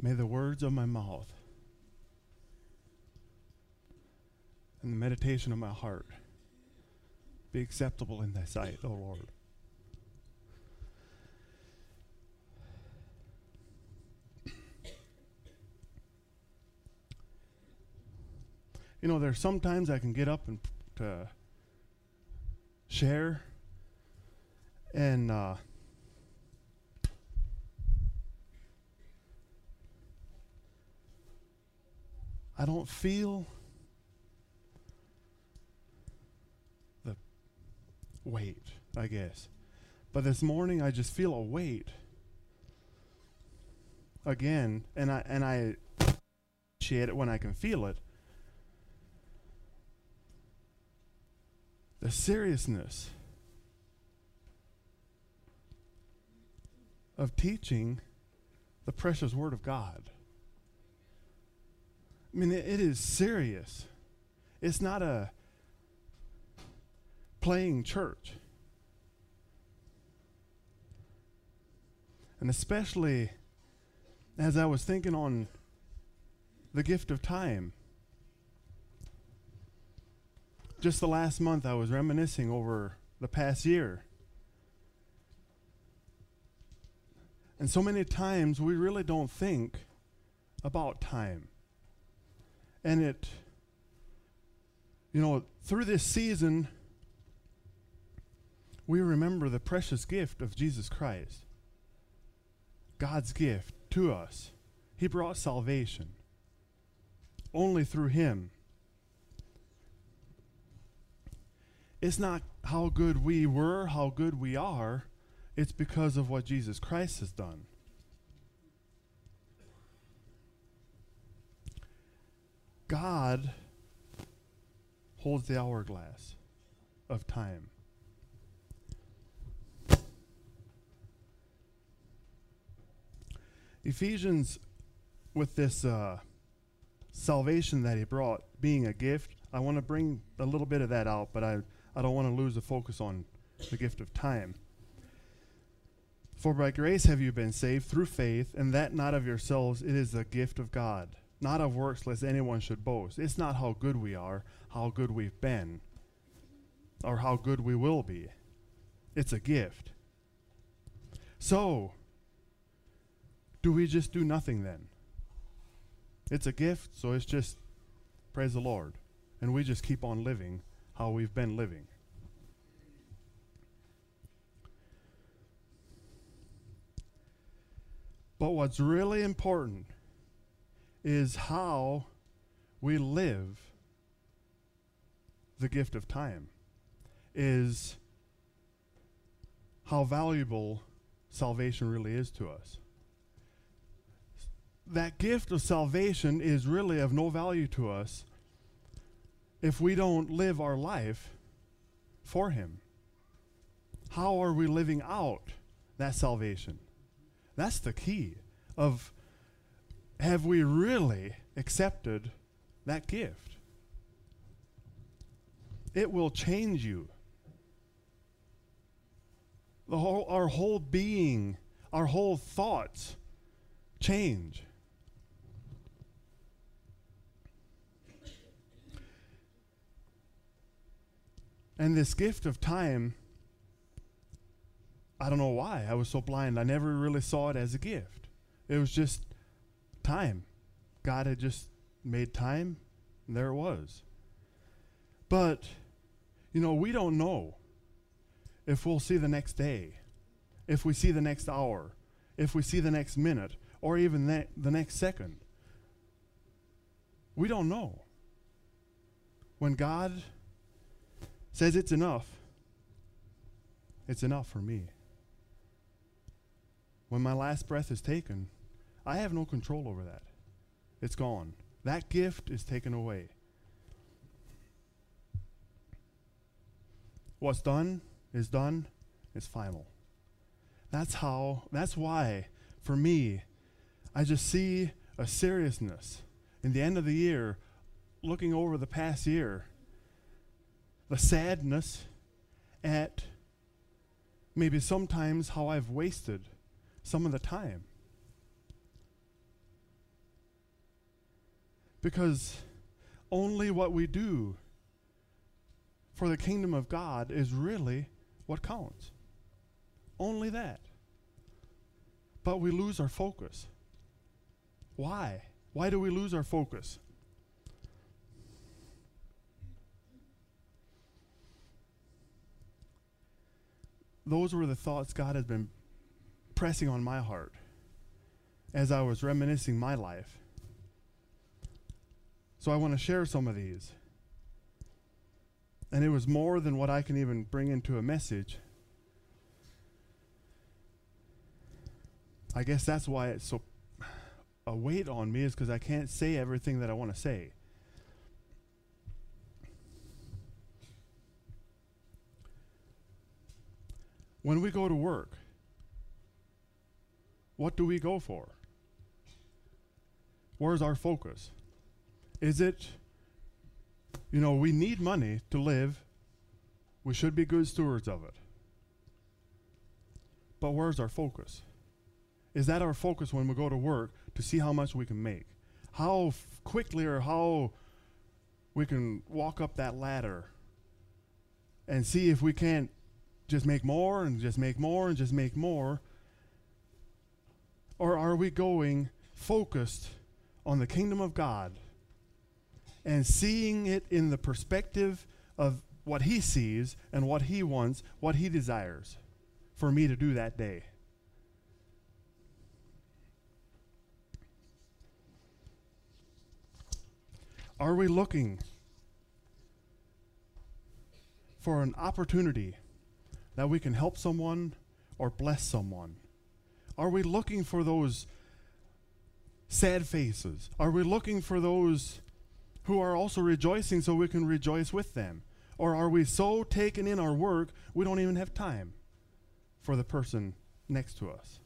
May the words of my mouth and the meditation of my heart be acceptable in thy sight, O Lord. You know, there's sometimes I can get up and share and uh, I don't feel the weight, I guess. But this morning I just feel a weight again, and I and I appreciate it when I can feel it. The seriousness of teaching the precious word of God. I mean, it, is serious. It's not a playing church. And especially as I was thinking on the gift of time. Just the last month, I was reminiscing over the past year. And so many times we really don't think about time. And it, you know, through this season, we remember the precious gift of Jesus Christ. God's gift to us. He brought salvation. Only through Him. It's not how good we were, how good we are. It's because of what Jesus Christ has done. God holds the hourglass of time. Ephesians, with this uh, salvation that he brought being a gift, I want to bring a little bit of that out, but I, I don't want to lose the focus on the gift of time. For by grace have you been saved through faith, and that not of yourselves, it is the gift of God, not of works, lest anyone should boast. It's not how good we are, how good we've been, or how good we will be. It's a gift. So, do we just do nothing then? It's a gift, so it's just praise the Lord. And we just keep on living how we've been living. But what's really important is how we live the gift of time, is how valuable salvation really is to us. That gift of salvation is really of no value to us if we don't live our life for Him. How are we living out that salvation? That's the key of have we really accepted that gift? It will change you. The whole, our whole being, our whole thoughts change. And this gift of time, I don't know why. I was so blind. I never really saw it as a gift. It was just time. God had just made time, and there it was. But, you know, we don't know if we'll see the next day, if we see the next hour, if we see the next minute, or even the, the next second. We don't know. When God says it's enough, it's enough for me. When my last breath is taken, I have no control over that. It's gone. That gift is taken away. What's done is done, it's final. That's how, that's why, for me, I just see a seriousness in the end of the year, looking over the past year, the sadness at maybe sometimes how I've wasted some of the time. Because only what we do for the kingdom of God is really what counts. Only that. But we lose our focus. Why? Why do we lose our focus? Those were the thoughts God has been pressing on my heart as I was reminiscing my life. So I want to share some of these. And it was more than what I can even bring into a message. I guess that's why it's so a weight on me is because I can't say everything that I want to say. When we go to work, what do we go for? Where's our focus? Is it, you know, we need money to live. We should be good stewards of it. But where's our focus? Is that our focus when we go to work to see how much we can make? How quickly or how we can walk up that ladder and see if we can't just make more and just make more and just make more? Or are we going focused on the kingdom of God and seeing it in the perspective of what He sees and what He wants, what He desires for me to do that day? Are we looking for an opportunity that we can help someone or bless someone? Are we looking for those sad faces? Are we looking for those who are also rejoicing so we can rejoice with them? Or are we so taken in our work we don't even have time for the person next to us?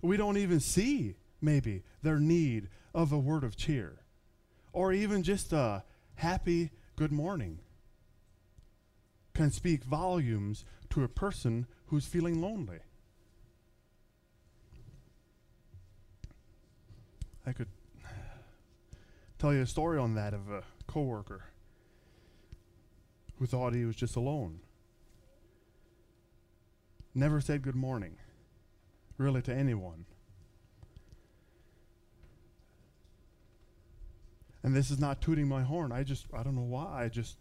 We don't even see, maybe, their need of a word of cheer or even just a happy good morning can speak volumes to a person who's feeling lonely. I could tell you a story on that of a coworker who thought he was just alone. Never said good morning, really, to anyone. And this is not tooting my horn. I just, I don't know why. I just,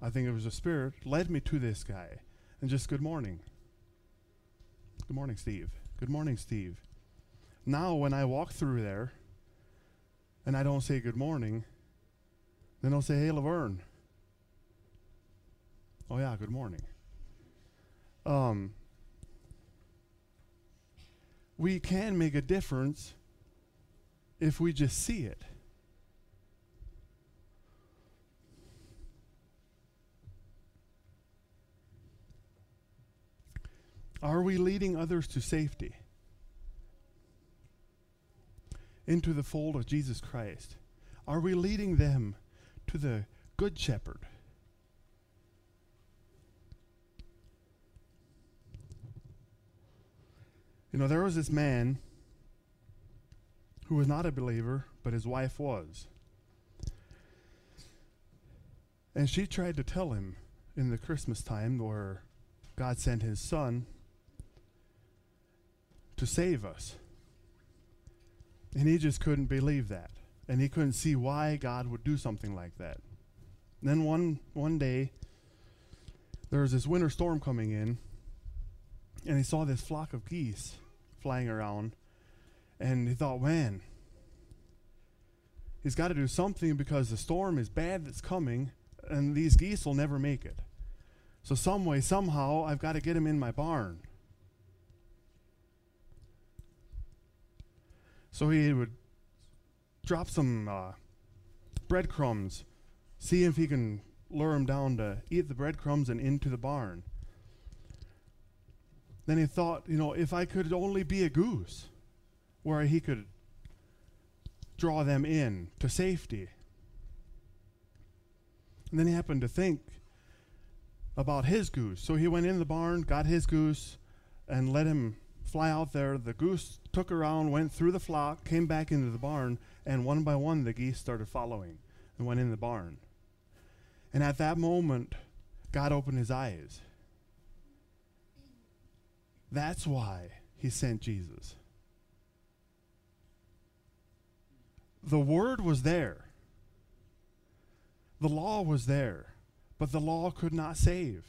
I think it was a spirit led me to this guy. And just good morning. Good morning, Steve. Good morning, Steve. Now, when I walk through there and I don't say good morning, then I'll say, hey, Laverne. Oh, yeah, good morning. Um, we can make a difference if we just see it. Are we leading others to safety? Into the fold of Jesus Christ? Are we leading them to the Good Shepherd? You know, there was this man who was not a believer, but his wife was. And she tried to tell him in the Christmas time where God sent his son to save us. And he just couldn't believe that. And he couldn't see why God would do something like that. And then one one day there was this winter storm coming in and he saw this flock of geese flying around and he thought, "Man, he's got to do something because the storm is bad that's coming and these geese will never make it. So some way somehow I've got to get them in my barn." So he would drop some uh, breadcrumbs, see if he can lure him down to eat the breadcrumbs and into the barn. Then he thought, you know, if I could only be a goose where he could draw them in to safety. And then he happened to think about his goose. So he went in the barn, got his goose, and let him fly out there. The goose took around, went through the flock, came back into the barn, and one by one the geese started following and went in the barn. And at that moment, God opened his eyes. That's why he sent Jesus. The word was there. The law was there, but the law could not save.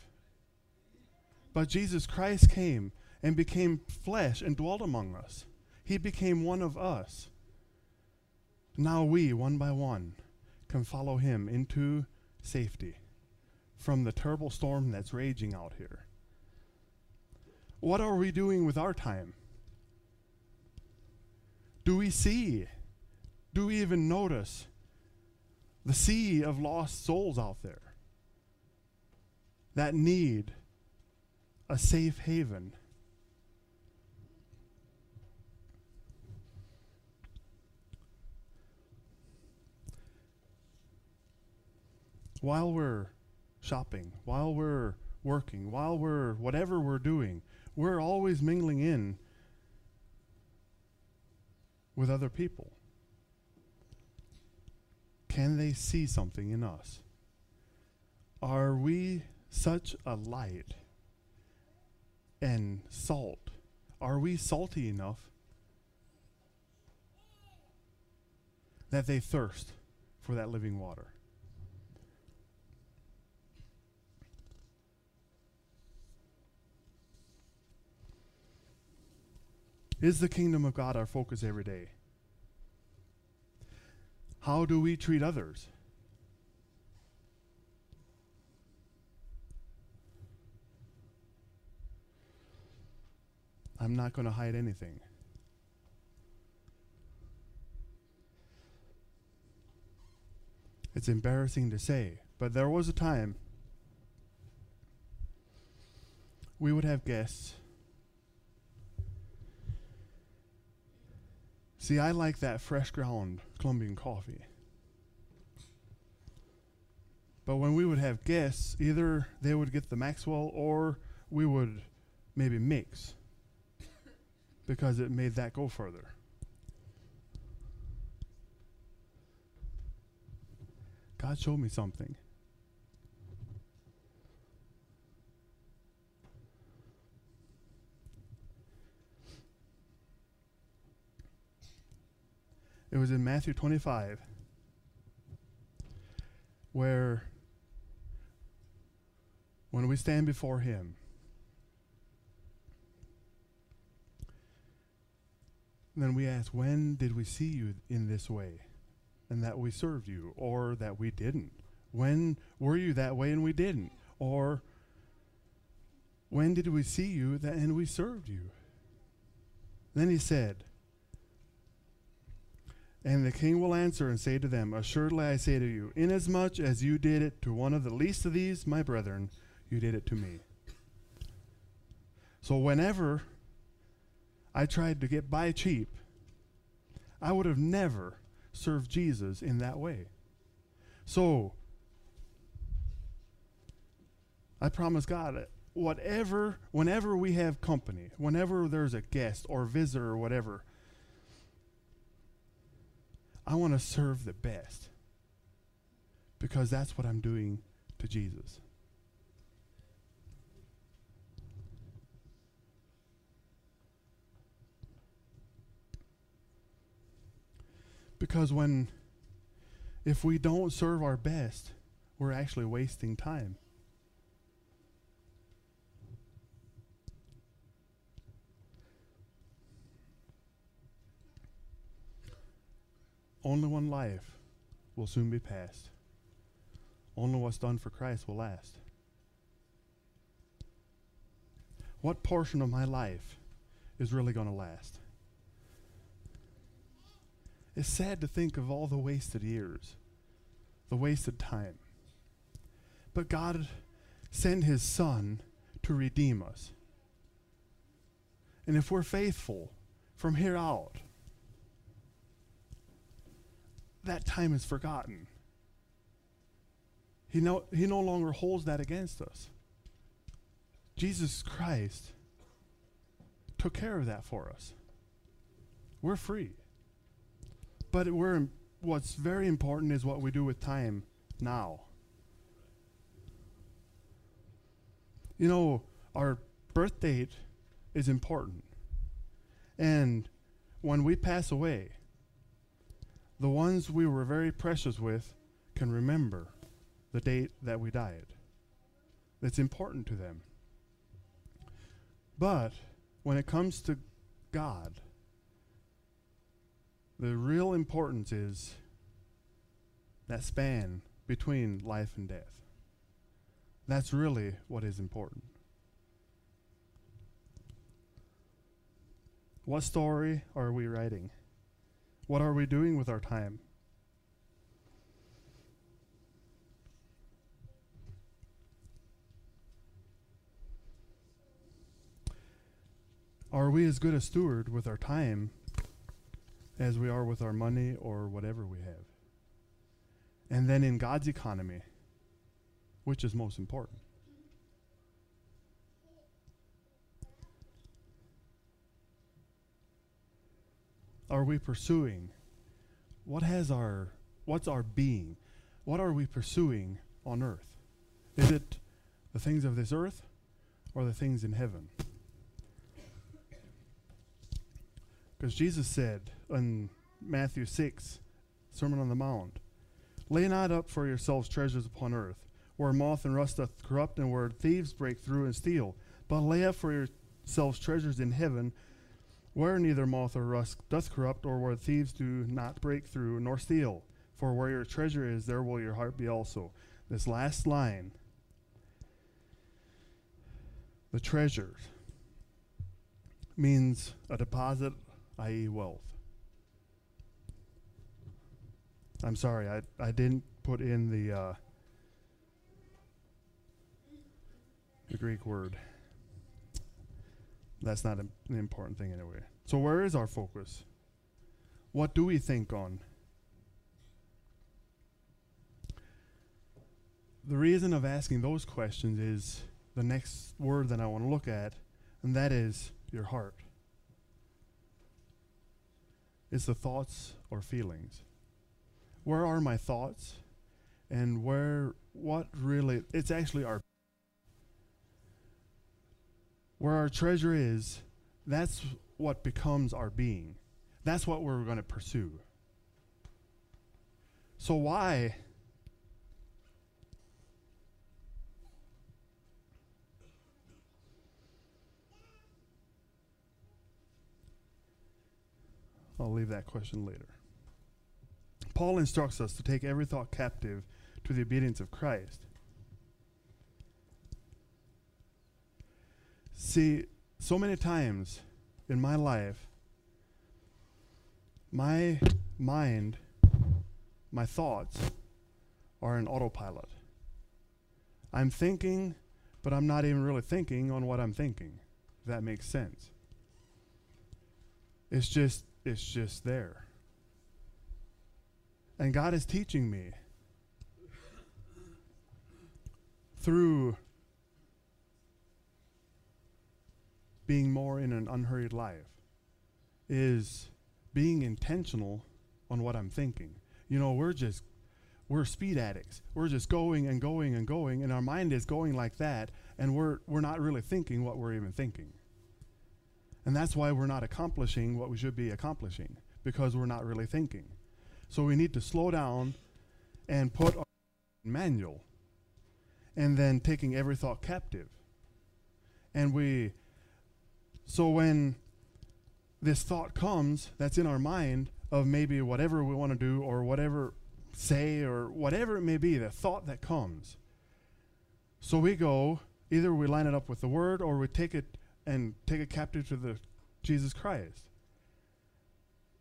But Jesus Christ came and became flesh and dwelt among us. He became one of us. Now we, one by one, can follow him into safety from the terrible storm that's raging out here. What are we doing with our time? Do we see? Do we even notice the sea of lost souls out there that need a safe haven? While we're shopping, while we're working, while we're whatever we're doing, we're always mingling in with other people. Can they see something in us? Are we such a light and salt? Are we salty enough that they thirst for that living water? Is the kingdom of God our focus every day? How do we treat others? I'm not going to hide anything. It's embarrassing to say, but there was a time we would have guests See, I like that fresh ground Colombian coffee. But when we would have guests, either they would get the Maxwell or we would maybe mix because it made that go further. God showed me something. It was in Matthew 25 where when we stand before him then we ask when did we see you in this way and that we served you or that we didn't? When were you that way and we didn't? Or when did we see you that and we served you? Then he said and the king will answer and say to them, Assuredly I say to you, inasmuch as you did it to one of the least of these, my brethren, you did it to me. So whenever I tried to get by cheap, I would have never served Jesus in that way. So I promise God, whatever, whenever we have company, whenever there's a guest or visitor or whatever, I want to serve the best because that's what I'm doing to Jesus. Because when, if we don't serve our best, we're actually wasting time. Only one life will soon be past. Only what's done for Christ will last. What portion of my life is really going to last? It's sad to think of all the wasted years, the wasted time. But God sent his Son to redeem us. And if we're faithful from here out, that time is forgotten. He no, he no longer holds that against us. Jesus Christ took care of that for us. We're free. But we're what's very important is what we do with time now. You know, our birth date is important. And when we pass away, the ones we were very precious with can remember the date that we died. It's important to them. But when it comes to God, the real importance is that span between life and death. That's really what is important. What story are we writing? What are we doing with our time? Are we as good a steward with our time as we are with our money or whatever we have? And then in God's economy, which is most important? Are we pursuing? What has our what's our being? What are we pursuing on earth? Is it the things of this earth or the things in heaven? Because Jesus said in Matthew 6, Sermon on the Mount, Lay not up for yourselves treasures upon earth, where moth and rust doth corrupt, and where thieves break through and steal. But lay up for yourselves treasures in heaven, where neither moth or rust doth corrupt, or where thieves do not break through nor steal. For where your treasure is, there will your heart be also. This last line, the treasure, means a deposit i.e., wealth. I'm sorry, I, I didn't put in the uh, the Greek word. That's not an important thing anyway. So where is our focus? What do we think on? The reason of asking those questions is the next word that I want to look at, and that is your heart is the thoughts or feelings. Where are my thoughts? And where, what really, it's actually our, where our treasure is, that's what becomes our being. That's what we're going to pursue. So, why? I'll leave that question later. Paul instructs us to take every thought captive to the obedience of Christ. See, so many times in my life, my mind, my thoughts are in autopilot. I'm thinking, but I'm not even really thinking on what I'm thinking, if that makes sense. It's just it's just there. And God is teaching me through being more in an unhurried life is being intentional on what I'm thinking. You know, we're just we're speed addicts. We're just going and going and going and our mind is going like that and we're we're not really thinking what we're even thinking. And that's why we're not accomplishing what we should be accomplishing, because we're not really thinking. So we need to slow down and put our manual and then taking every thought captive. And we, so when this thought comes that's in our mind of maybe whatever we want to do or whatever say or whatever it may be, the thought that comes. So we go, either we line it up with the word or we take it and take it captive to the Jesus Christ.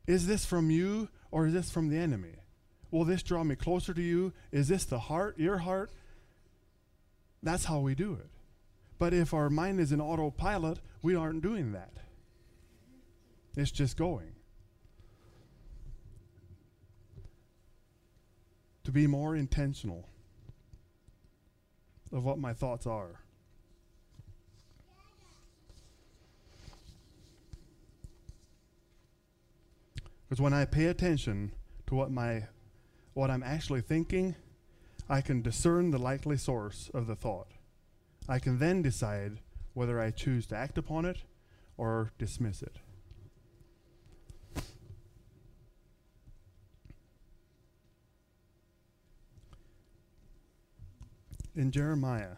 Is this from you or is this from the enemy? Will this draw me closer to you? Is this the heart, your heart? That's how we do it. But if our mind is in autopilot, we aren't doing that. It's just going. To be more intentional of what my thoughts are. Because when I pay attention to what my what I'm actually thinking, I can discern the likely source of the thought. I can then decide whether I choose to act upon it or dismiss it. In Jeremiah,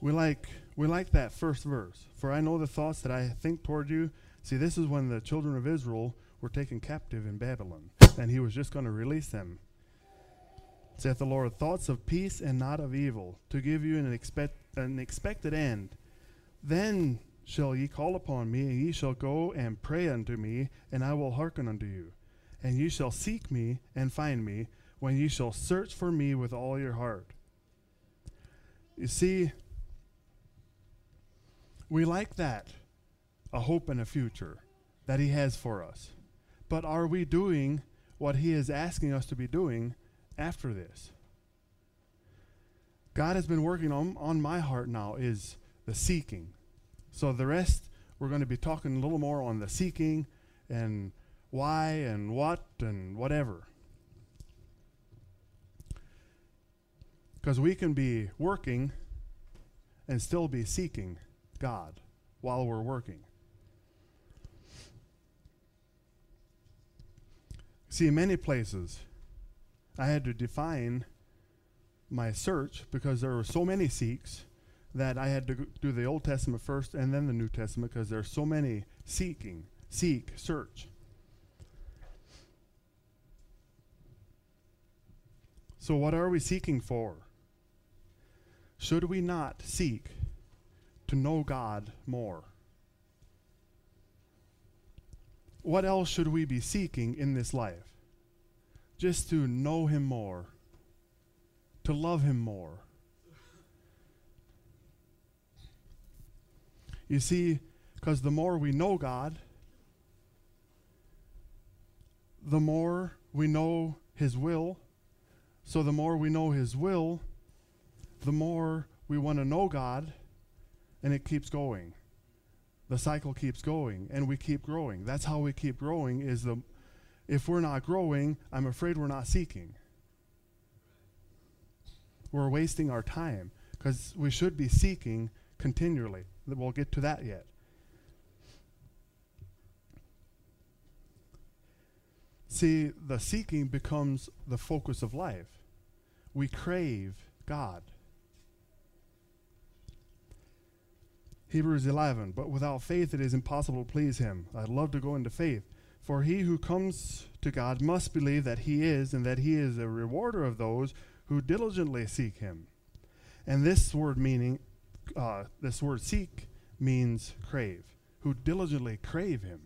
we like we like that first verse. For I know the thoughts that I think toward you. See, this is when the children of Israel were taken captive in Babylon, and he was just going to release them. Saith the Lord, thoughts of peace and not of evil, to give you an, expect, an expected end. Then shall ye call upon me, and ye shall go and pray unto me, and I will hearken unto you. And ye shall seek me and find me, when ye shall search for me with all your heart. You see, we like that, a hope and a future that He has for us. But are we doing what He is asking us to be doing after this? God has been working on, on my heart now is the seeking. So the rest, we're going to be talking a little more on the seeking and why and what and whatever. Because we can be working and still be seeking God while we're working. See, in many places, I had to define my search because there were so many seeks that I had to do the Old Testament first and then the New Testament because there's so many seeking, seek, search. So, what are we seeking for? Should we not seek to know God more? What else should we be seeking in this life? Just to know Him more, to love Him more. You see, because the more we know God, the more we know His will. So the more we know His will, the more we want to know God, and it keeps going the cycle keeps going and we keep growing. That's how we keep growing is the if we're not growing, I'm afraid we're not seeking. We're wasting our time because we should be seeking continually. We'll get to that yet. See, the seeking becomes the focus of life. We crave God. Hebrews 11. But without faith it is impossible to please him. I'd love to go into faith. For he who comes to God must believe that he is, and that he is a rewarder of those who diligently seek him. And this word meaning, uh, this word seek means crave, who diligently crave him.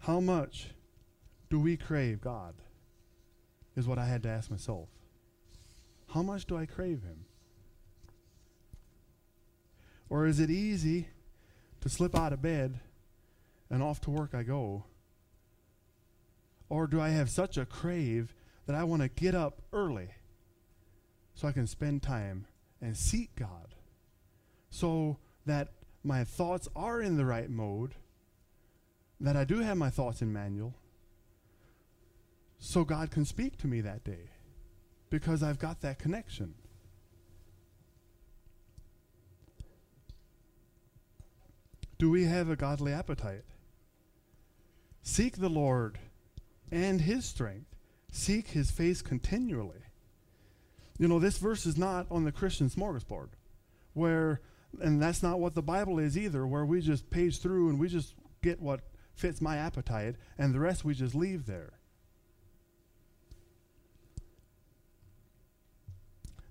How much do we crave God? Is what I had to ask myself. How much do I crave him? Or is it easy to slip out of bed and off to work I go? Or do I have such a crave that I want to get up early so I can spend time and seek God so that my thoughts are in the right mode, that I do have my thoughts in manual, so God can speak to me that day because I've got that connection. Do we have a godly appetite? Seek the Lord and his strength. Seek his face continually. You know, this verse is not on the Christian smorgasbord, where, and that's not what the Bible is either, where we just page through and we just get what fits my appetite, and the rest we just leave there.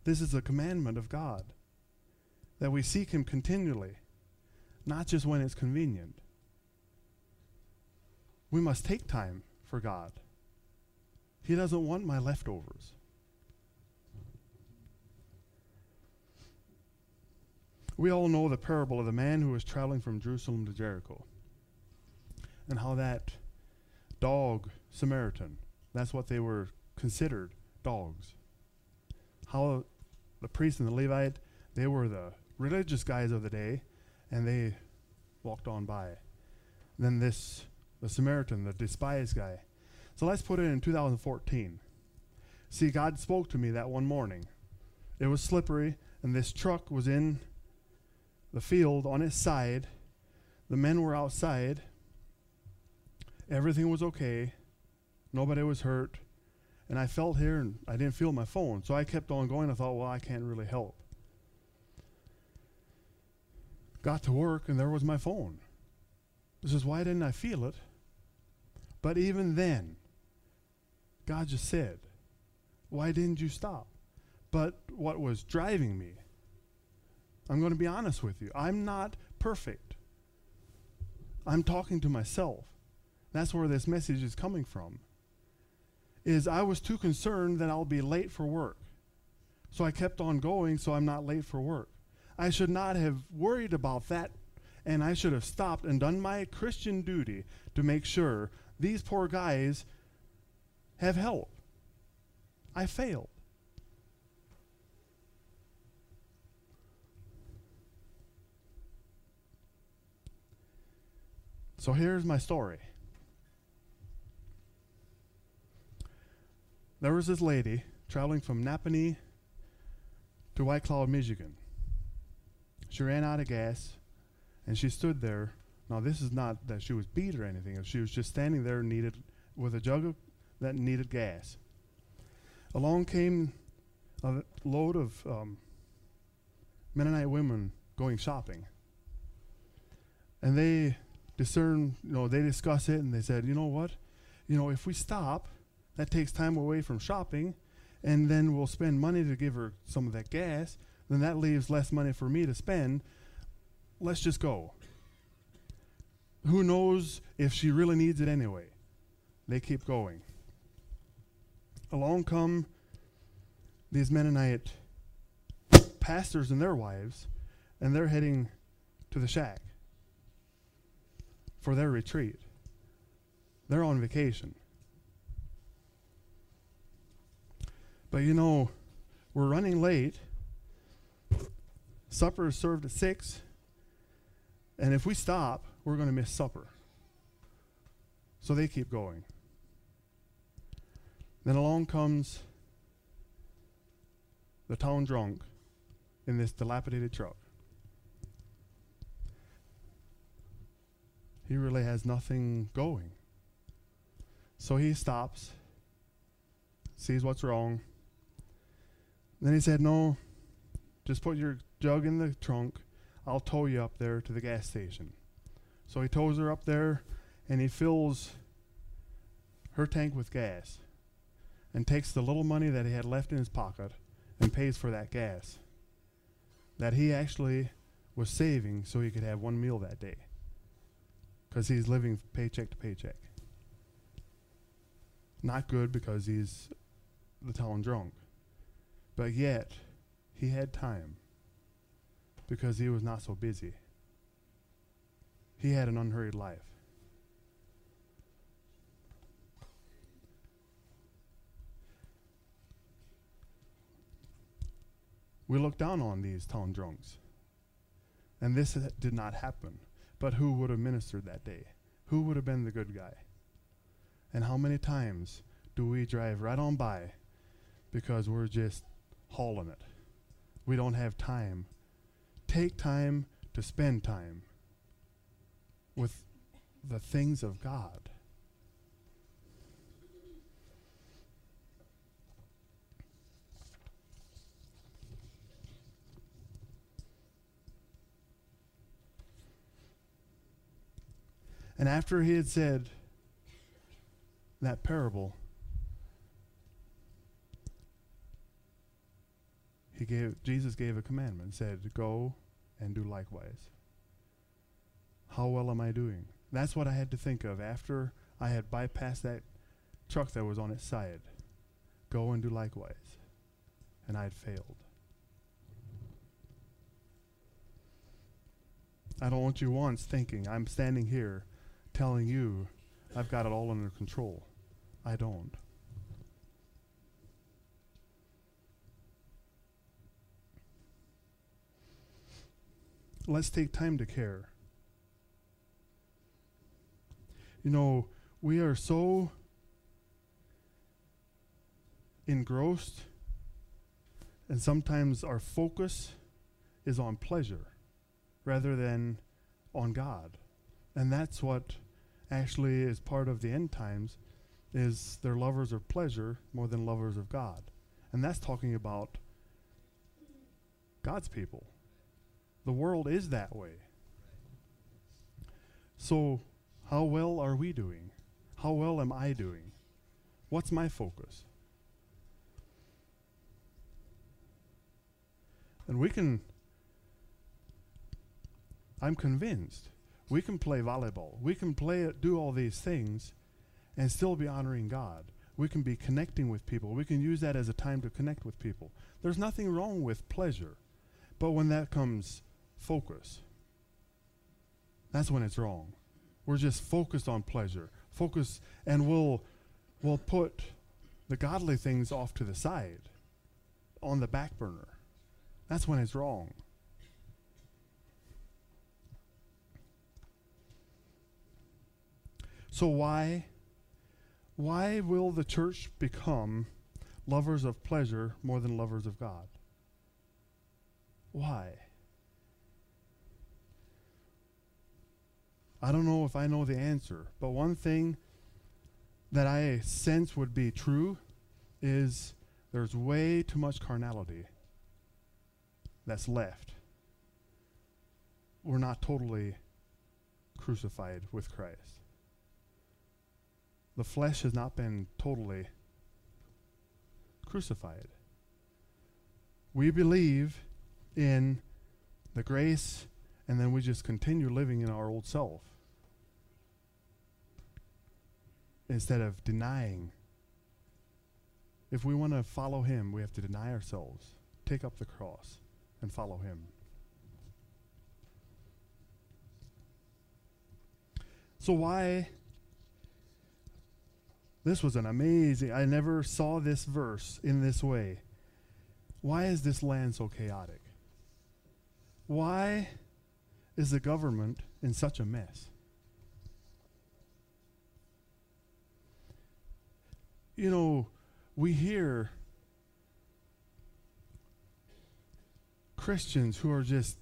This is a commandment of God that we seek him continually not just when it's convenient. We must take time for God. He doesn't want my leftovers. We all know the parable of the man who was traveling from Jerusalem to Jericho and how that dog Samaritan, that's what they were considered dogs. How the priest and the Levite, they were the religious guys of the day, and they walked on by. Then this, the Samaritan, the despised guy. So let's put it in 2014. See, God spoke to me that one morning. It was slippery, and this truck was in the field on its side. The men were outside. Everything was okay. Nobody was hurt. And I felt here and I didn't feel my phone. So I kept on going. I thought, well, I can't really help. Got to work and there was my phone. This is why didn't I feel it? But even then, God just said, Why didn't you stop? But what was driving me, I'm going to be honest with you, I'm not perfect. I'm talking to myself. That's where this message is coming from. Is I was too concerned that I'll be late for work. So I kept on going so I'm not late for work. I should not have worried about that and I should have stopped and done my Christian duty to make sure these poor guys have help. I failed. So here's my story. There was this lady traveling from Nappanee to White Cloud, Michigan. She ran out of gas and she stood there. Now, this is not that she was beat or anything. She was just standing there needed with a jug of, that needed gas. Along came a load of um, Mennonite women going shopping. And they discern, you know, they discuss it and they said, you know what? You know, if we stop, that takes time away from shopping, and then we'll spend money to give her some of that gas, then that leaves less money for me to spend. Let's just go. Who knows if she really needs it anyway? They keep going. Along come these Mennonite pastors and their wives, and they're heading to the shack for their retreat. They're on vacation. But you know, we're running late. Supper is served at 6. And if we stop, we're going to miss supper. So they keep going. Then along comes the town drunk in this dilapidated truck. He really has nothing going. So he stops, sees what's wrong. Then he said, No, just put your jug in the trunk. I'll tow you up there to the gas station. So he tows her up there and he fills her tank with gas and takes the little money that he had left in his pocket and pays for that gas that he actually was saving so he could have one meal that day because he's living paycheck to paycheck. Not good because he's the town drunk. But yet, he had time because he was not so busy. He had an unhurried life. We look down on these town drunks. And this did not happen. But who would have ministered that day? Who would have been the good guy? And how many times do we drive right on by because we're just hauling it? We don't have time. Take time to spend time with the things of God. And after he had said that parable, he gave Jesus gave a commandment, said, Go and do likewise. How well am I doing? That's what I had to think of after I had bypassed that truck that was on its side. Go and do likewise. And I had failed. I don't want you once thinking I'm standing here telling you I've got it all under control. I don't. Let's take time to care. You know, we are so engrossed, and sometimes our focus is on pleasure rather than on God. And that's what actually is part of the end times is they're lovers of pleasure more than lovers of God. And that's talking about God's people. The world is that way. So, how well are we doing? How well am I doing? What's my focus? And we can, I'm convinced, we can play volleyball. We can play, do all these things and still be honoring God. We can be connecting with people. We can use that as a time to connect with people. There's nothing wrong with pleasure. But when that comes focus, that's when it's wrong. We're just focused on pleasure. Focus and we'll we'll put the godly things off to the side on the back burner. That's when it's wrong. So why why will the church become lovers of pleasure more than lovers of God? Why? I don't know if I know the answer, but one thing that I sense would be true is there's way too much carnality that's left. We're not totally crucified with Christ. The flesh has not been totally crucified. We believe in the grace, and then we just continue living in our old self instead of denying. If we want to follow Him, we have to deny ourselves, take up the cross, and follow Him. So, why? This was an amazing, I never saw this verse in this way. Why is this land so chaotic? Why is the government in such a mess? You know, we hear Christians who are just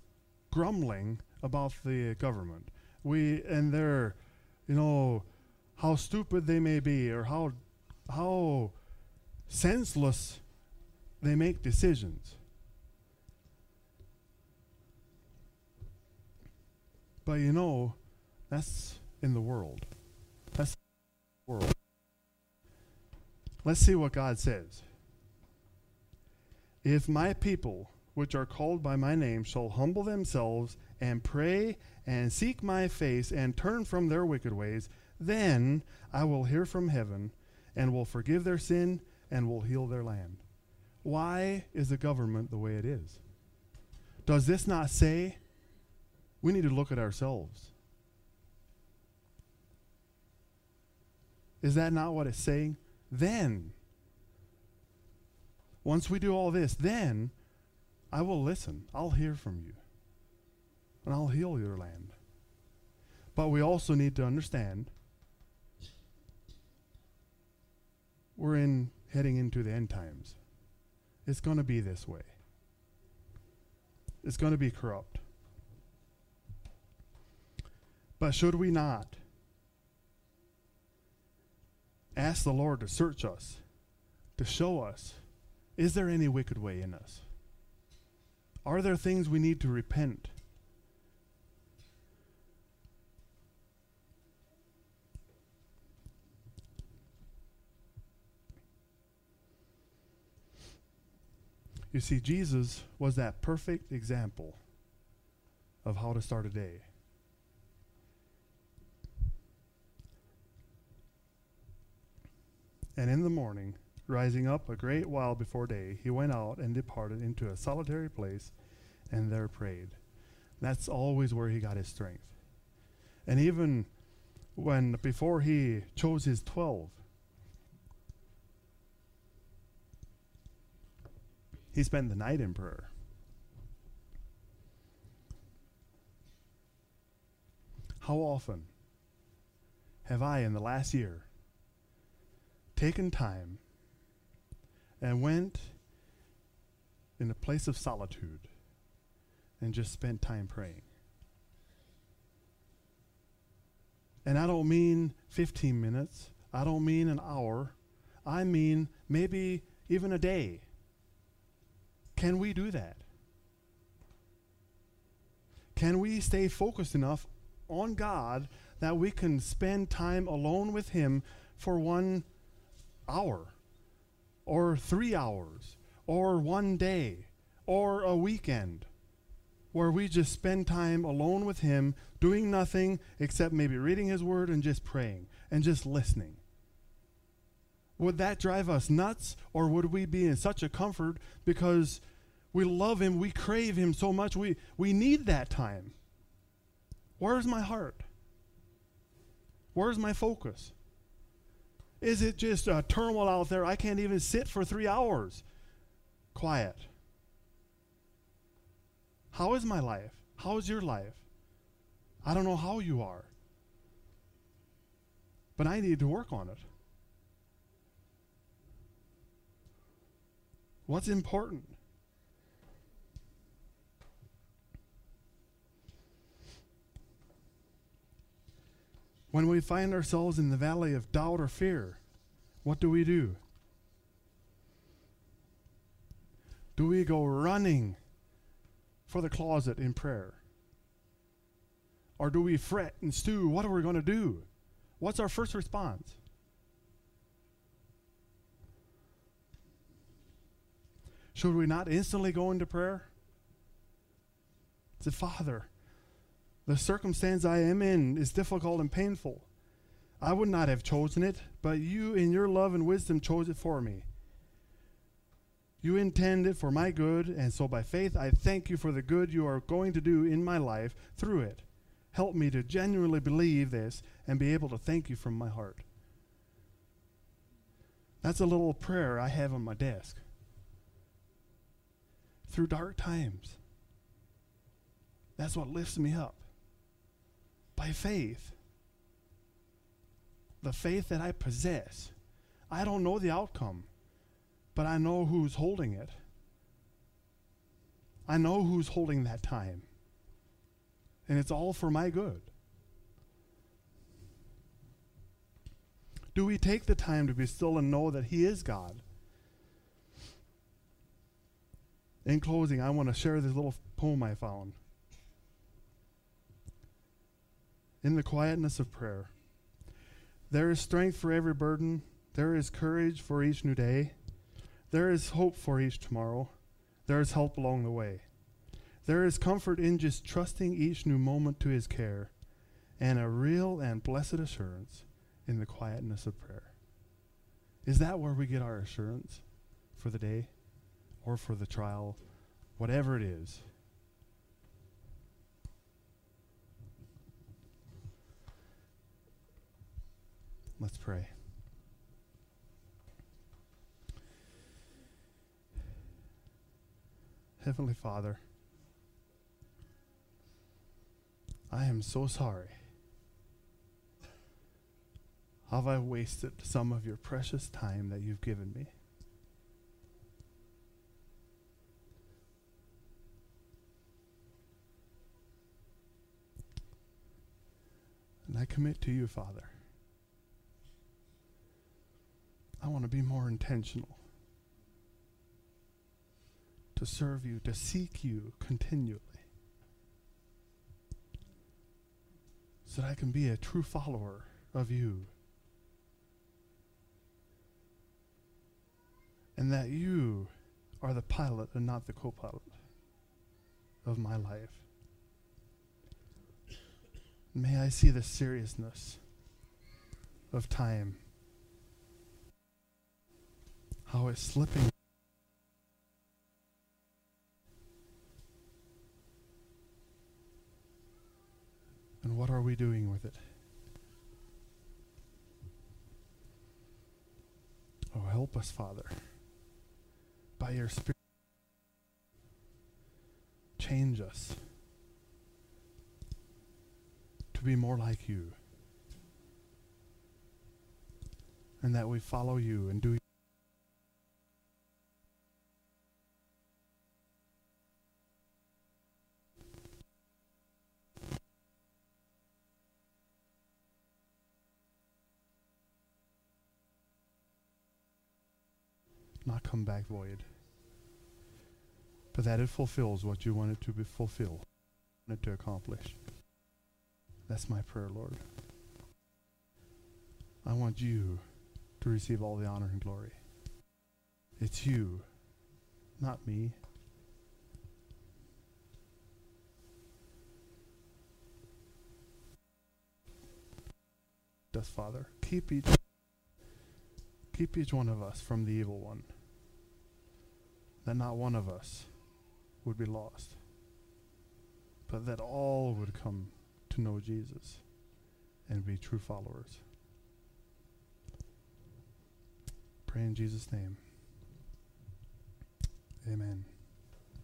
grumbling about the government. We and they're, you know, how stupid they may be or how how senseless they make decisions. But you know, that's in the world. That's the world. Let's see what God says. If my people, which are called by my name, shall humble themselves and pray and seek my face and turn from their wicked ways, then I will hear from heaven and will forgive their sin and will heal their land. Why is the government the way it is? Does this not say we need to look at ourselves. Is that not what it's saying? Then, once we do all this, then I will listen. I'll hear from you. And I'll heal your land. But we also need to understand we're in heading into the end times. It's going to be this way. It's going to be corrupt. But should we not ask the Lord to search us, to show us, is there any wicked way in us? Are there things we need to repent? You see, Jesus was that perfect example of how to start a day. And in the morning, rising up a great while before day, he went out and departed into a solitary place and there prayed. That's always where he got his strength. And even when, before he chose his 12, he spent the night in prayer. How often have I, in the last year, taken time and went in a place of solitude and just spent time praying? And I don't mean 15 minutes, I don't mean an hour, I mean maybe even a day. Can we do that? Can we stay focused enough on God that we can spend time alone with Him for one hour, or three hours, or one day, or a weekend, where we just spend time alone with Him, doing nothing except maybe reading His Word and just praying and just listening? Would that drive us nuts, or would we be in such a comfort because we love Him, we crave Him so much, we, we need that time? Where's my heart? Where's my focus? Is it just a turmoil out there? I can't even sit for three hours quiet. How is my life? How is your life? I don't know how you are. But I need to work on it. What's important? When we find ourselves in the valley of doubt or fear, what do we do? Do we go running for the closet in prayer? Or do we fret and stew? What are we going to do? What's our first response? Should we not instantly go into prayer? Say, Father, the circumstance I am in is difficult and painful. I would not have chosen it, but you, in your love and wisdom, chose it for me. You intend it for my good, and so by faith I thank you for the good you are going to do in my life through it. Help me to genuinely believe this and be able to thank you from my heart. That's a little prayer I have on my desk. Through dark times, that's what lifts me up by faith. The faith that I possess. I don't know the outcome, but I know who's holding it. I know who's holding that time. And it's all for my good. Do we take the time to be still and know that He is God? In closing, I want to share this little poem I found. In the quietness of prayer. There is strength for every burden. There is courage for each new day. There is hope for each tomorrow. There is help along the way. There is comfort in just trusting each new moment to His care, and a real and blessed assurance in the quietness of prayer. Is that where we get our assurance for the day or for the trial, whatever it is? Let's pray. Heavenly Father, I am so sorry. Have I wasted some of your precious time that you've given me? And I commit to you, Father. I want to be more intentional to serve you, to seek you continually, so that I can be a true follower of you. And that you are the pilot and not the co pilot of my life. May I see the seriousness of time how it's slipping. And what are we doing with it? Oh, help us, Father. By your Spirit, change us to be more like you. and that we follow you and do not come back void, but that it fulfills what you want it to be fulfill, want it to accomplish. That's my prayer, Lord. I want you to receive all the honor and glory. It's you, not me. Does Father keep each keep each one of us from the evil one, that not one of us would be lost, but that all would come to know Jesus and be true followers. Pray in Jesus' name. Amen.